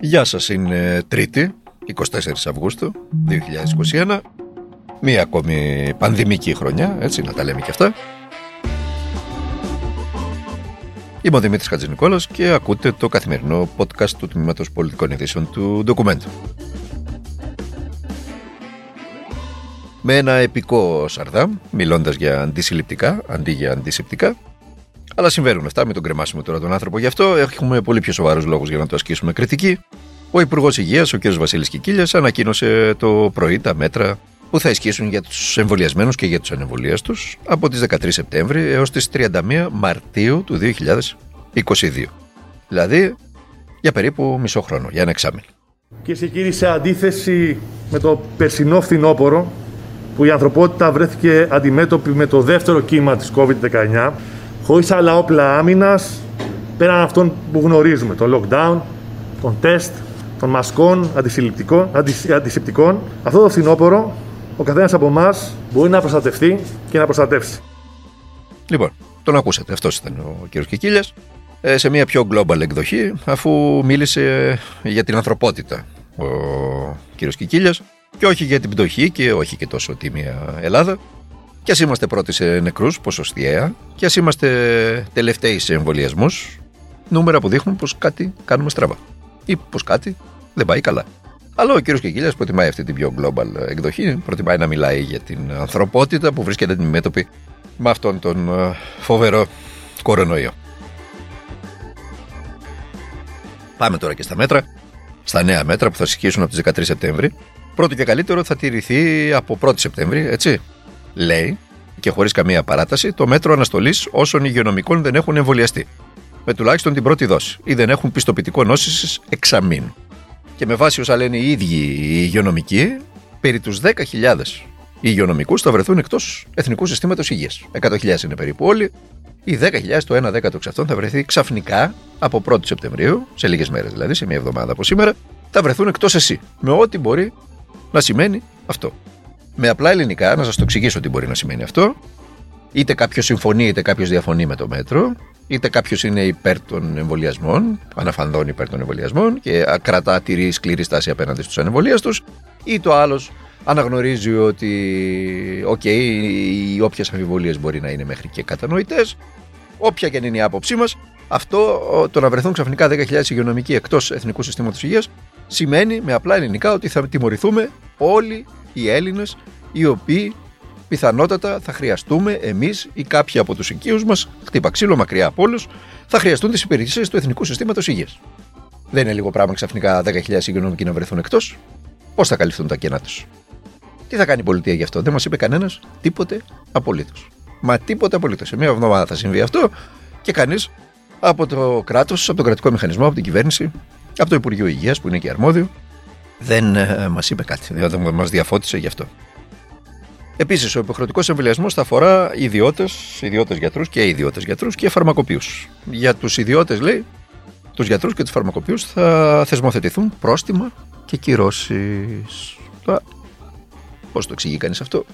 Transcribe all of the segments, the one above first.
Γεια σας, είναι Τρίτη, 24 Αυγούστου 2021. Μία ακόμη πανδημική χρονιά, έτσι να τα λέμε και αυτά. Είμαι ο Δημήτρης Χατζηνικόλας και ακούτε το καθημερινό podcast του Τμήματος Πολιτικών Ειδήσεων του Ντοκουμέντου. Με ένα επικό σαρδάμ, μιλώντας για αντισυλληπτικά αντί για αντισηπτικά, αλλά συμβαίνουν αυτά, μην τον κρεμάσουμε τώρα τον άνθρωπο γι' αυτό. Έχουμε πολύ πιο σοβαρούς λόγους για να το ασκήσουμε κριτική. Ο Υπουργός Υγείας, ο κ. Βασίλης Κικίλιας, ανακοίνωσε το πρωί τα μέτρα που θα ισχύσουν για τους εμβολιασμένους και για τους ανεμβολίαστου από τις 13 Σεπτέμβρη έως τις 31 Μαρτίου του 2022. Δηλαδή για περίπου μισό χρόνο, για ένα εξάμεινο. Κυρίε και κύριοι, σε αντίθεση με το περσινό φθινόπωρο, που η ανθρωπότητα βρέθηκε αντιμέτωπη με το δεύτερο κύμα της COVID-19, χωρίς άλλα όπλα άμυνας, πέραν αυτών που γνωρίζουμε, το lockdown, τον τεστ, των μασκών, αντισηπτικών, αυτό το φθινόπωρο ο καθένας από εμάς μπορεί να προστατευτεί και να προστατεύσει. Λοιπόν, τον ακούσατε. Αυτός ήταν ο κ. Κικίλιας. Ε, σε μια πιο global εκδοχή, αφού μίλησε για την ανθρωπότητα ο κ. Κικίλιας και όχι για την πτωχή και όχι και τόσο τίμια Ελλάδα. Και ας είμαστε πρώτοι σε νεκρούς, ποσοστιαία, και ας είμαστε τελευταίοι σε εμβολιασμούς, νούμερα που δείχνουν πως κάτι κάνουμε στραβά. Ή πως κάτι δεν πάει καλά. Αλλά ο κύριος Κικίλια προτιμάει αυτή την πιο global εκδοχή. Προτιμάει να μιλάει για την ανθρωπότητα που βρίσκεται αντιμέτωπη με αυτόν τον ε, φοβερό κορονοϊό. Πάμε τώρα και στα μέτρα. Στα νέα μέτρα που θα ισχύσουν από τις 13 Σεπτέμβρη. Πρώτο και καλύτερο θα τηρηθεί από 1η Σεπτέμβρη, έτσι. Λέει και χωρίς καμία παράταση το μέτρο αναστολής όσων υγειονομικών δεν έχουν εμβολιαστεί. Με τουλάχιστον την πρώτη δόση ή δεν έχουν πιστοποιητικό νόσησης εξαμήνου και με βάση όσα λένε οι ίδιοι οι υγειονομικοί, περί τους 10.000 υγειονομικούς θα βρεθούν εκτός εθνικού συστήματος υγείας. 100.000 είναι περίπου όλοι. Οι 10.000, το 1 δέκατο εξ αυτών θα βρεθεί ξαφνικά από 1η Σεπτεμβρίου, σε λίγες μέρες δηλαδή, σε μια εβδομάδα από σήμερα, θα βρεθούν εκτός ΕΣΥ. Με ό,τι μπορεί να σημαίνει αυτό. Με απλά ελληνικά, να σας το εξηγήσω τι μπορεί να σημαίνει αυτό. Είτε κάποιος συμφωνεί, είτε κάποιος διαφωνεί με το μέτρο. Είτε κάποιος είναι υπέρ των εμβολιασμών, αναφανδόν υπέρ των εμβολιασμών και κρατά τηρεί σκληρή στάση απέναντι στους ανεμβολίαστους, είτε ο άλλος αναγνωρίζει ότι, οκ, okay, οι όποιες αμφιβολίες μπορεί να είναι μέχρι και κατανοητές, όποια και αν είναι η άποψή μας, αυτό το να βρεθούν ξαφνικά 10.000 υγειονομικοί εκτός εθνικού συστήματος υγείας σημαίνει με απλά ελληνικά ότι θα τιμωρηθούμε όλοι οι Έλληνες οι οποίοι πιθανότατα θα χρειαστούμε εμείς ή κάποιοι από τους οικείους μας, χτύπα ξύλο μακριά από όλους, θα χρειαστούν τις υπηρεσίες του Εθνικού Συστήματος Υγείας. Δεν είναι λίγο πράγμα ξαφνικά 10.000 υγειονομικοί να βρεθούν εκτός; Πώς θα καλυφθούν τα κενά τους; Τι θα κάνει η πολιτεία γι' αυτό; Δεν μας είπε κανένας τίποτε απολύτως. Μα τίποτε απολύτως. Σε μία εβδομάδα θα συμβεί αυτό και κανείς από το κράτος, από τον κρατικό μηχανισμό, από την κυβέρνηση, από το Υπουργείο Υγείας που είναι και αρμόδιο, δεν ε, μας είπε κάτι. Δεν μα διαφώτισε γι' αυτό. Επίσης, ο υποχρεωτικός εμβολιασμός θα αφορά ιδιώτες, ιδιώτες γιατρούς και ιδιώτες γιατρούς και φαρμακοποιούς. Για τους ιδιώτες, λέει, τους γιατρούς και τους φαρμακοποιούς θα θεσμοθετηθούν πρόστιμα και κυρώσεις. Πώς το εξηγεί κανείς αυτό,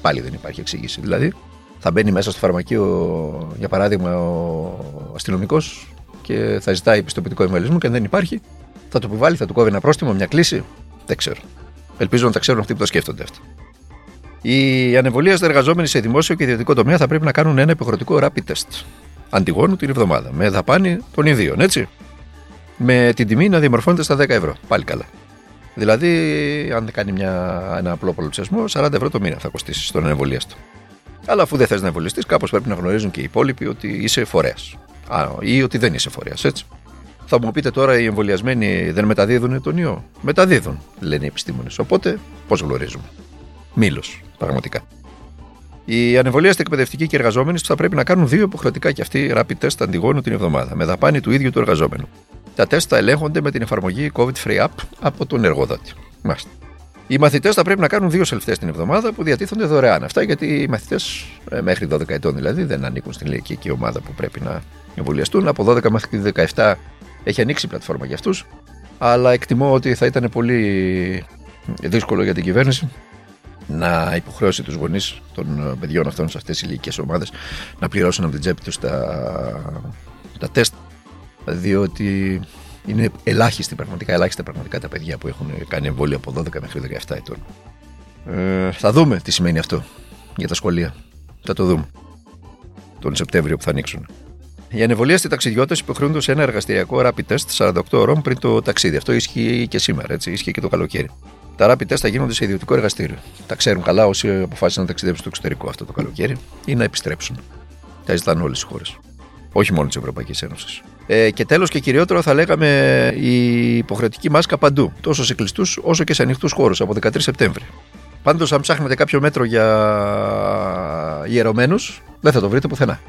πάλι δεν υπάρχει εξήγηση. Δηλαδή, θα μπαίνει μέσα στο φαρμακείο, για παράδειγμα, ο αστυνομικός και θα ζητάει πιστοποιητικό εμβολιασμό και αν δεν υπάρχει, θα το επιβάλλει, θα του κόβει ένα πρόστιμο, μια κλίση. Δεν ξέρω. Ελπίζω να τα ξέρουν αυτοί που το σκέφτονται αυτό. Οι ανεμβολίαστοι εργαζόμενοι σε δημόσιο και ιδιωτικό τομέα θα πρέπει να κάνουν ένα υποχρεωτικό rapid test αντιγόνου την εβδομάδα. Με δαπάνη των ιδίων, έτσι. Με την τιμή να διαμορφώνεται στα 10 ευρώ. Πάλι καλά. Δηλαδή, αν κάνει μια, ένα απλό πολιτισμό, 40 ευρώ το μήνα θα κοστίσει στον ανεμβολίαστο. Αλλά αφού δεν θες να εμβολιαστείς, κάπως πρέπει να γνωρίζουν και οι υπόλοιποι ότι είσαι φορέας. Ή ότι δεν είσαι φορέας, έτσι. Θα μου πείτε τώρα οι εμβολιασμένοι δεν μεταδίδουν τον ιό. Μεταδίδουν, λένε οι επιστήμονες. Οπότε, πώς γνωρίζουμε; Μήλος, πραγματικά. Οι ανεμβολίαστοι εκπαιδευτικοί και εργαζόμενοι θα πρέπει να κάνουν δύο υποχρεωτικά και αυτοί rapid test αντιγόνου την εβδομάδα, με δαπάνη του ίδιου του εργαζόμενου. Τα τεστ θα ελέγχονται με την εφαρμογή COVID Free App από τον εργοδότη. Μάλιστα. Οι μαθητές θα πρέπει να κάνουν δύο self-test την εβδομάδα που διατίθενται δωρεάν. Αυτά γιατί οι μαθητές ε, μέχρι 12 ετών δηλαδή δεν ανήκουν στην ηλικιακή ομάδα που πρέπει να εμβολιαστούν. Από 12 μέχρι 17 έχει ανοίξει η πλατφόρμα για αυτούς. Αλλά εκτιμώ ότι θα ήταν πολύ δύσκολο για την κυβέρνηση να υποχρεώσει τους γονείς των ε, παιδιών αυτών σε αυτές τι ηλικίε ομάδες να πληρώσουν από την τσέπη τους τα, τα τεστ. Διότι Είναι ελάχιστοι πραγματικά, ελάχιστα πραγματικά τα παιδιά που έχουν κάνει εμβόλιο από 12 μέχρι 17 ετών. Ε, θα δούμε τι σημαίνει αυτό για τα σχολεία. Θα το δούμε. Τον Σεπτέμβριο που θα ανοίξουν. Οι ανεβολίαστοι ταξιδιώτες υποχρεούνται σε ένα εργαστηριακό rapid test 48 ώρων πριν το ταξίδι. Αυτό ισχύει και σήμερα, έτσι, ισχύει και το καλοκαίρι. Τα rapid test θα γίνονται σε ιδιωτικό εργαστήριο. Τα ξέρουν καλά όσοι αποφάσισαν να ταξιδέψουν στο εξωτερικό αυτό το καλοκαίρι ή να επιστρέψουν. Τα ζητάνε όλες οι χώρες. Όχι μόνο της Ευρωπαϊκής Ένωσης. Ε, και τέλος και κυριότερο θα λέγαμε η υποχρεωτική μάσκα παντού, τόσο σε κλειστούς όσο και σε ανοιχτούς χώρους από 13 Σεπτέμβρη. Πάντως, αν ψάχνετε κάποιο μέτρο για ιερωμένους, δεν θα το βρείτε πουθενά.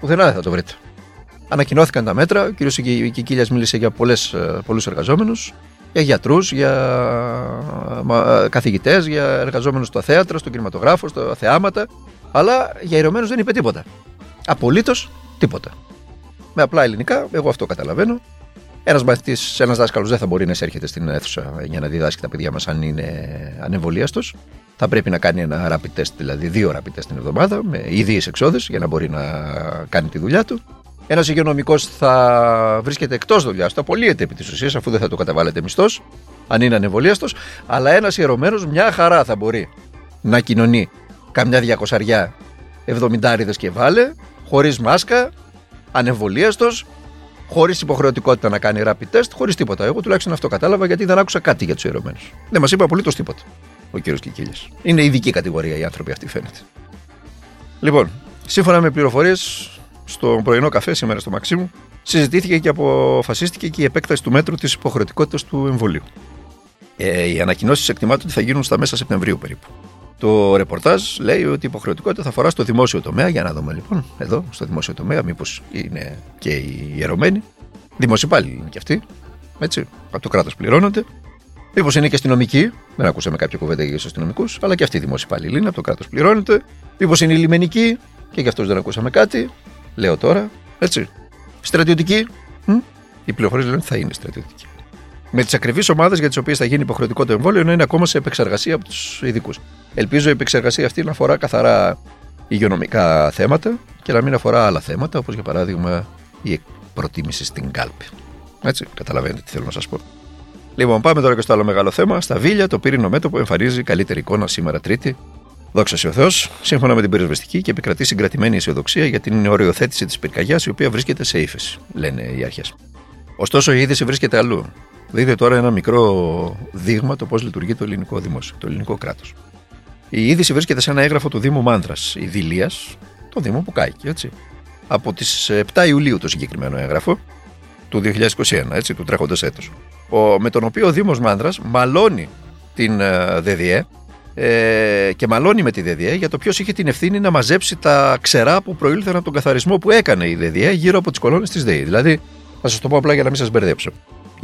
Πουθενά δεν θα το βρείτε. Ανακοινώθηκαν τα μέτρα. Ο κ. Κικίλιας μίλησε για πολλούς εργαζόμενους, για γιατρούς, για καθηγητές, για εργαζόμενους στο θέατρο, στο κινηματογράφο, στα θεάματα. Αλλά για ιερωμένους δεν είπε τίποτα. Απολύτως τίποτα. Με απλά ελληνικά, εγώ αυτό καταλαβαίνω. Ένας μαθητής, ένας δάσκαλος δεν θα μπορεί να εισέρχεται στην αίθουσα για να διδάσκει τα παιδιά μας αν είναι ανεμβολίαστος. Θα πρέπει να κάνει ένα rapid test, δηλαδή δύο rapid test την εβδομάδα, με ιδίες εξόδες για να μπορεί να κάνει τη δουλειά του. Ένας υγειονομικός θα βρίσκεται εκτός δουλειάς του, απολύεται επί της ουσίας, αφού δεν θα το καταβάλλεται μισθός, αν είναι ανεμβολίαστος. Αλλά ένας ιερωμένος μια χαρά θα μπορεί να κοινωνεί καμιά διακοσαριά εβδομηντάριδες και βάλε, χωρίς μάσκα, ανεμβολίαστο, χωρίς υποχρεωτικότητα να κάνει rapid test, χωρίς τίποτα. Εγώ τουλάχιστον αυτό κατάλαβα γιατί δεν άκουσα κάτι για τους ιερωμένους. Δεν μας είπε απολύτως τίποτα ο κύριος Κικίλια. Είναι ειδική κατηγορία οι άνθρωποι αυτοί, φαίνεται. Λοιπόν, σύμφωνα με πληροφορίες, στο πρωινό καφέ σήμερα στο Μαξίμου, συζητήθηκε και αποφασίστηκε και η επέκταση του μέτρου της υποχρεωτικότητας του εμβολίου. Ε, οι ανακοινώσεις εκτιμάται ότι θα γίνουν στα μέσα Σεπτεμβρίου περίπου. Το ρεπορτάζ λέει ότι η υποχρεωτικότητα θα αφορά στο δημόσιο τομέα. Για να δούμε λοιπόν, εδώ στο δημόσιο τομέα, μήπως είναι και οι ιερωμένοι. Δημοσιοπάλληλοι είναι και αυτοί. Έτσι, από το κράτος πληρώνονται. Μήπως είναι και αστυνομικοί. Δεν ακούσαμε κάποια κουβέντα για τους αστυνομικούς, αλλά και αυτοί οι δημοσιοπάλληλοι είναι, από το κράτος πληρώνεται. Μήπως είναι οι λιμενικοί, και για αυτούς δεν ακούσαμε κάτι. Λέω τώρα, έτσι. Στρατιωτικοί. Οι πληροφορίες λένε ότι θα είναι στρατιωτικοί. Με τις ακριβείς ομάδες για τις οποίες θα γίνει υποχρεωτικό το εμβόλιο να είναι ακόμα σε επεξεργασία από τους ειδικούς. Ελπίζω η επεξεργασία αυτή να αφορά καθαρά υγειονομικά θέματα και να μην αφορά άλλα θέματα, όπως για παράδειγμα η προτίμηση στην κάλπη. Έτσι, καταλαβαίνετε τι θέλω να σας πω. Λοιπόν, πάμε τώρα και στο άλλο μεγάλο θέμα. Στα Βίλια, το πύρινο μέτωπο εμφανίζει καλύτερη εικόνα σήμερα Τρίτη. Δόξα ο Θεός, σύμφωνα με την πυροσβεστική και επικρατεί συγκρατημένη αισιοδοξία για την οριοθέτηση της πυρκαγιάς, η οποία βρίσκεται σε ύφεση, λένε οι αρχές. Ωστόσο, η είδηση βρίσκεται αλλού. Δείτε τώρα ένα μικρό δείγμα το πώς λειτουργεί το ελληνικό δημόσιο, το ελληνικό κράτος. Η είδηση βρίσκεται σε ένα έγγραφο του Δήμου Μάντρα, Ιδηλίας, το Δήμο που κάηκε, έτσι. Από τις 7 Ιουλίου το συγκεκριμένο έγγραφο, του 2021, έτσι, του τρέχοντος έτους. Με τον οποίο ο Δήμος Μάντρα μαλώνει την ε, ΔΔΕ ε, και μαλώνει με τη ΔΔΕ για το ποιος είχε την ευθύνη να μαζέψει τα ξερά που προήλθαν από τον καθαρισμό που έκανε η ΔΔΕ γύρω από τις κολόνες της ΔΕΗ. Δηλαδή, θα σας το πω απλά για να μην σας μπερδέψω.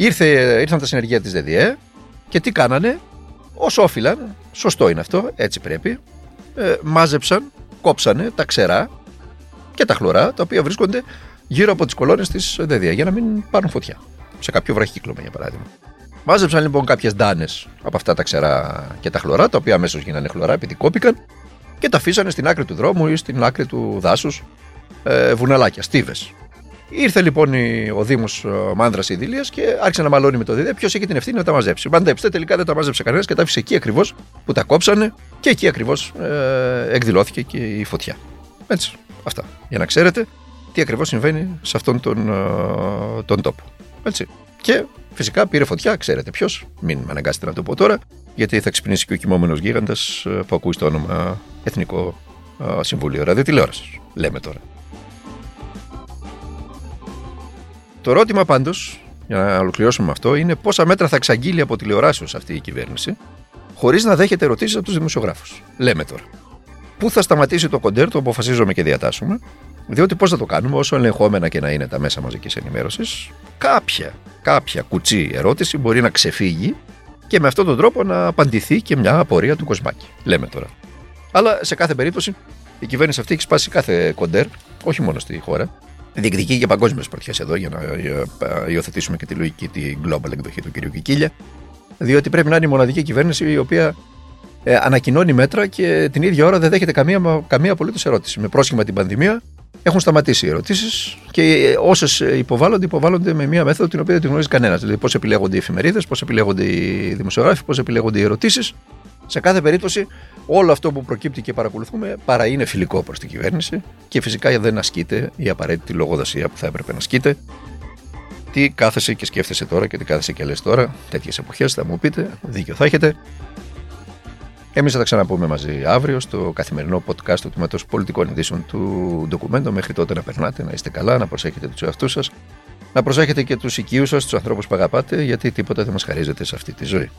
Ήρθε, ήρθαν τα συνεργεία της ΔΔΕ και τι κάνανε, όσο όφυλαν, σωστό είναι αυτό, έτσι πρέπει, ε, μάζεψαν, κόψανε τα ξερά και τα χλωρά τα οποία βρίσκονται γύρω από τις κολόνες της ΔΔΕ για να μην πάρουν φωτιά. Σε κάποιο βραχύκλωμα για παράδειγμα. Μάζεψαν λοιπόν κάποιες ντάνες από αυτά τα ξερά και τα χλωρά, τα οποία αμέσως γίνανε χλωρά επειδή κόπηκαν και τα αφήσανε στην άκρη του δρόμου ή στην άκρη του δάσους ε, βουναλάκια, στίβες. Ήρθε λοιπόν ο Δήμος Μάνδρας Ιδηλίας και άρχισε να μαλώνει με το ΔΔ. Ποιος έχει την ευθύνη να τα μαζέψει. Μαντέψτε, τελικά δεν τα μάζεψε κανένας και τα άφησε εκεί ακριβώς που τα κόψανε και εκεί ακριβώς ε, εκδηλώθηκε και η φωτιά. Έτσι, αυτά. Για να ξέρετε τι ακριβώς συμβαίνει σε αυτόν τον, ε, τον τόπο. Έτσι. Και φυσικά πήρε φωτιά, ξέρετε ποιος. Μην με αναγκάσετε να το πω τώρα, γιατί θα ξυπνήσει και ο κοιμόμενος γίγαντας ε, που ακούει το όνομα Εθνικό ε, Συμβούλιο Ραδιοτηλεόρασης. Λέμε τώρα. Το ερώτημα πάντως, για να ολοκληρώσουμε με αυτό, είναι πόσα μέτρα θα εξαγγείλει από τηλεοράσεω αυτή η κυβέρνηση, χωρίς να δέχεται ερωτήσεις από τους δημοσιογράφους. Λέμε τώρα. Πού θα σταματήσει το κοντέρ, το αποφασίζουμε και διατάσσουμε, διότι πώς θα το κάνουμε, όσο ελεγχόμενα και να είναι τα μέσα μαζικής ενημέρωσης, κάποια, κάποια κουτσή ερώτηση μπορεί να ξεφύγει και με αυτόν τον τρόπο να απαντηθεί και μια απορία του κοσμάκη. Λέμε τώρα. Αλλά σε κάθε περίπτωση η κυβέρνηση αυτή έχει σπάσει κάθε κοντέρ, όχι μόνο στη χώρα, διεκδικεί και παγκόσμιες πρωτιές εδώ για να ε, ε, υιοθετήσουμε και τη λογική, τη global εκδοχή του κ. Κικίλια. Διότι πρέπει να είναι η μοναδική κυβέρνηση η οποία ε, ανακοινώνει μέτρα και την ίδια ώρα δεν δέχεται καμία, καμία απολύτως ερώτηση. Με πρόσχημα την πανδημία, Έχουν σταματήσει οι ερωτήσεις και όσες υποβάλλονται, υποβάλλονται με μια μέθοδο την οποία δεν τη γνωρίζει κανένας. Δηλαδή, πώς επιλέγονται οι εφημερίδες, πώς επιλέγονται οι δημοσιογράφοι, πώς επιλέγονται οι ερωτήσεις. Σε κάθε περίπτωση, όλο αυτό που προκύπτει και παρακολουθούμε παρά είναι φιλικό προς την κυβέρνηση και φυσικά δεν ασκείται η απαραίτητη λογοδοσία που θα έπρεπε να ασκείται. Τι κάθεσαι και σκέφτεσαι τώρα και τι κάθεσαι και λες τώρα, τέτοιες εποχές θα μου πείτε, δίκιο θα έχετε. Εμείς θα τα ξαναπούμε μαζί αύριο στο καθημερινό podcast του Τμήματος Πολιτικών Ειδήσεων του Ντοκουμέντο. Μέχρι τότε να περνάτε, να είστε καλά, να προσέχετε τους εαυτούς σας, να προσέχετε και τους οικείους σας, τους ανθρώπους που αγαπάτε, γιατί τίποτα δεν μας χαρίζεται σε αυτή τη ζωή.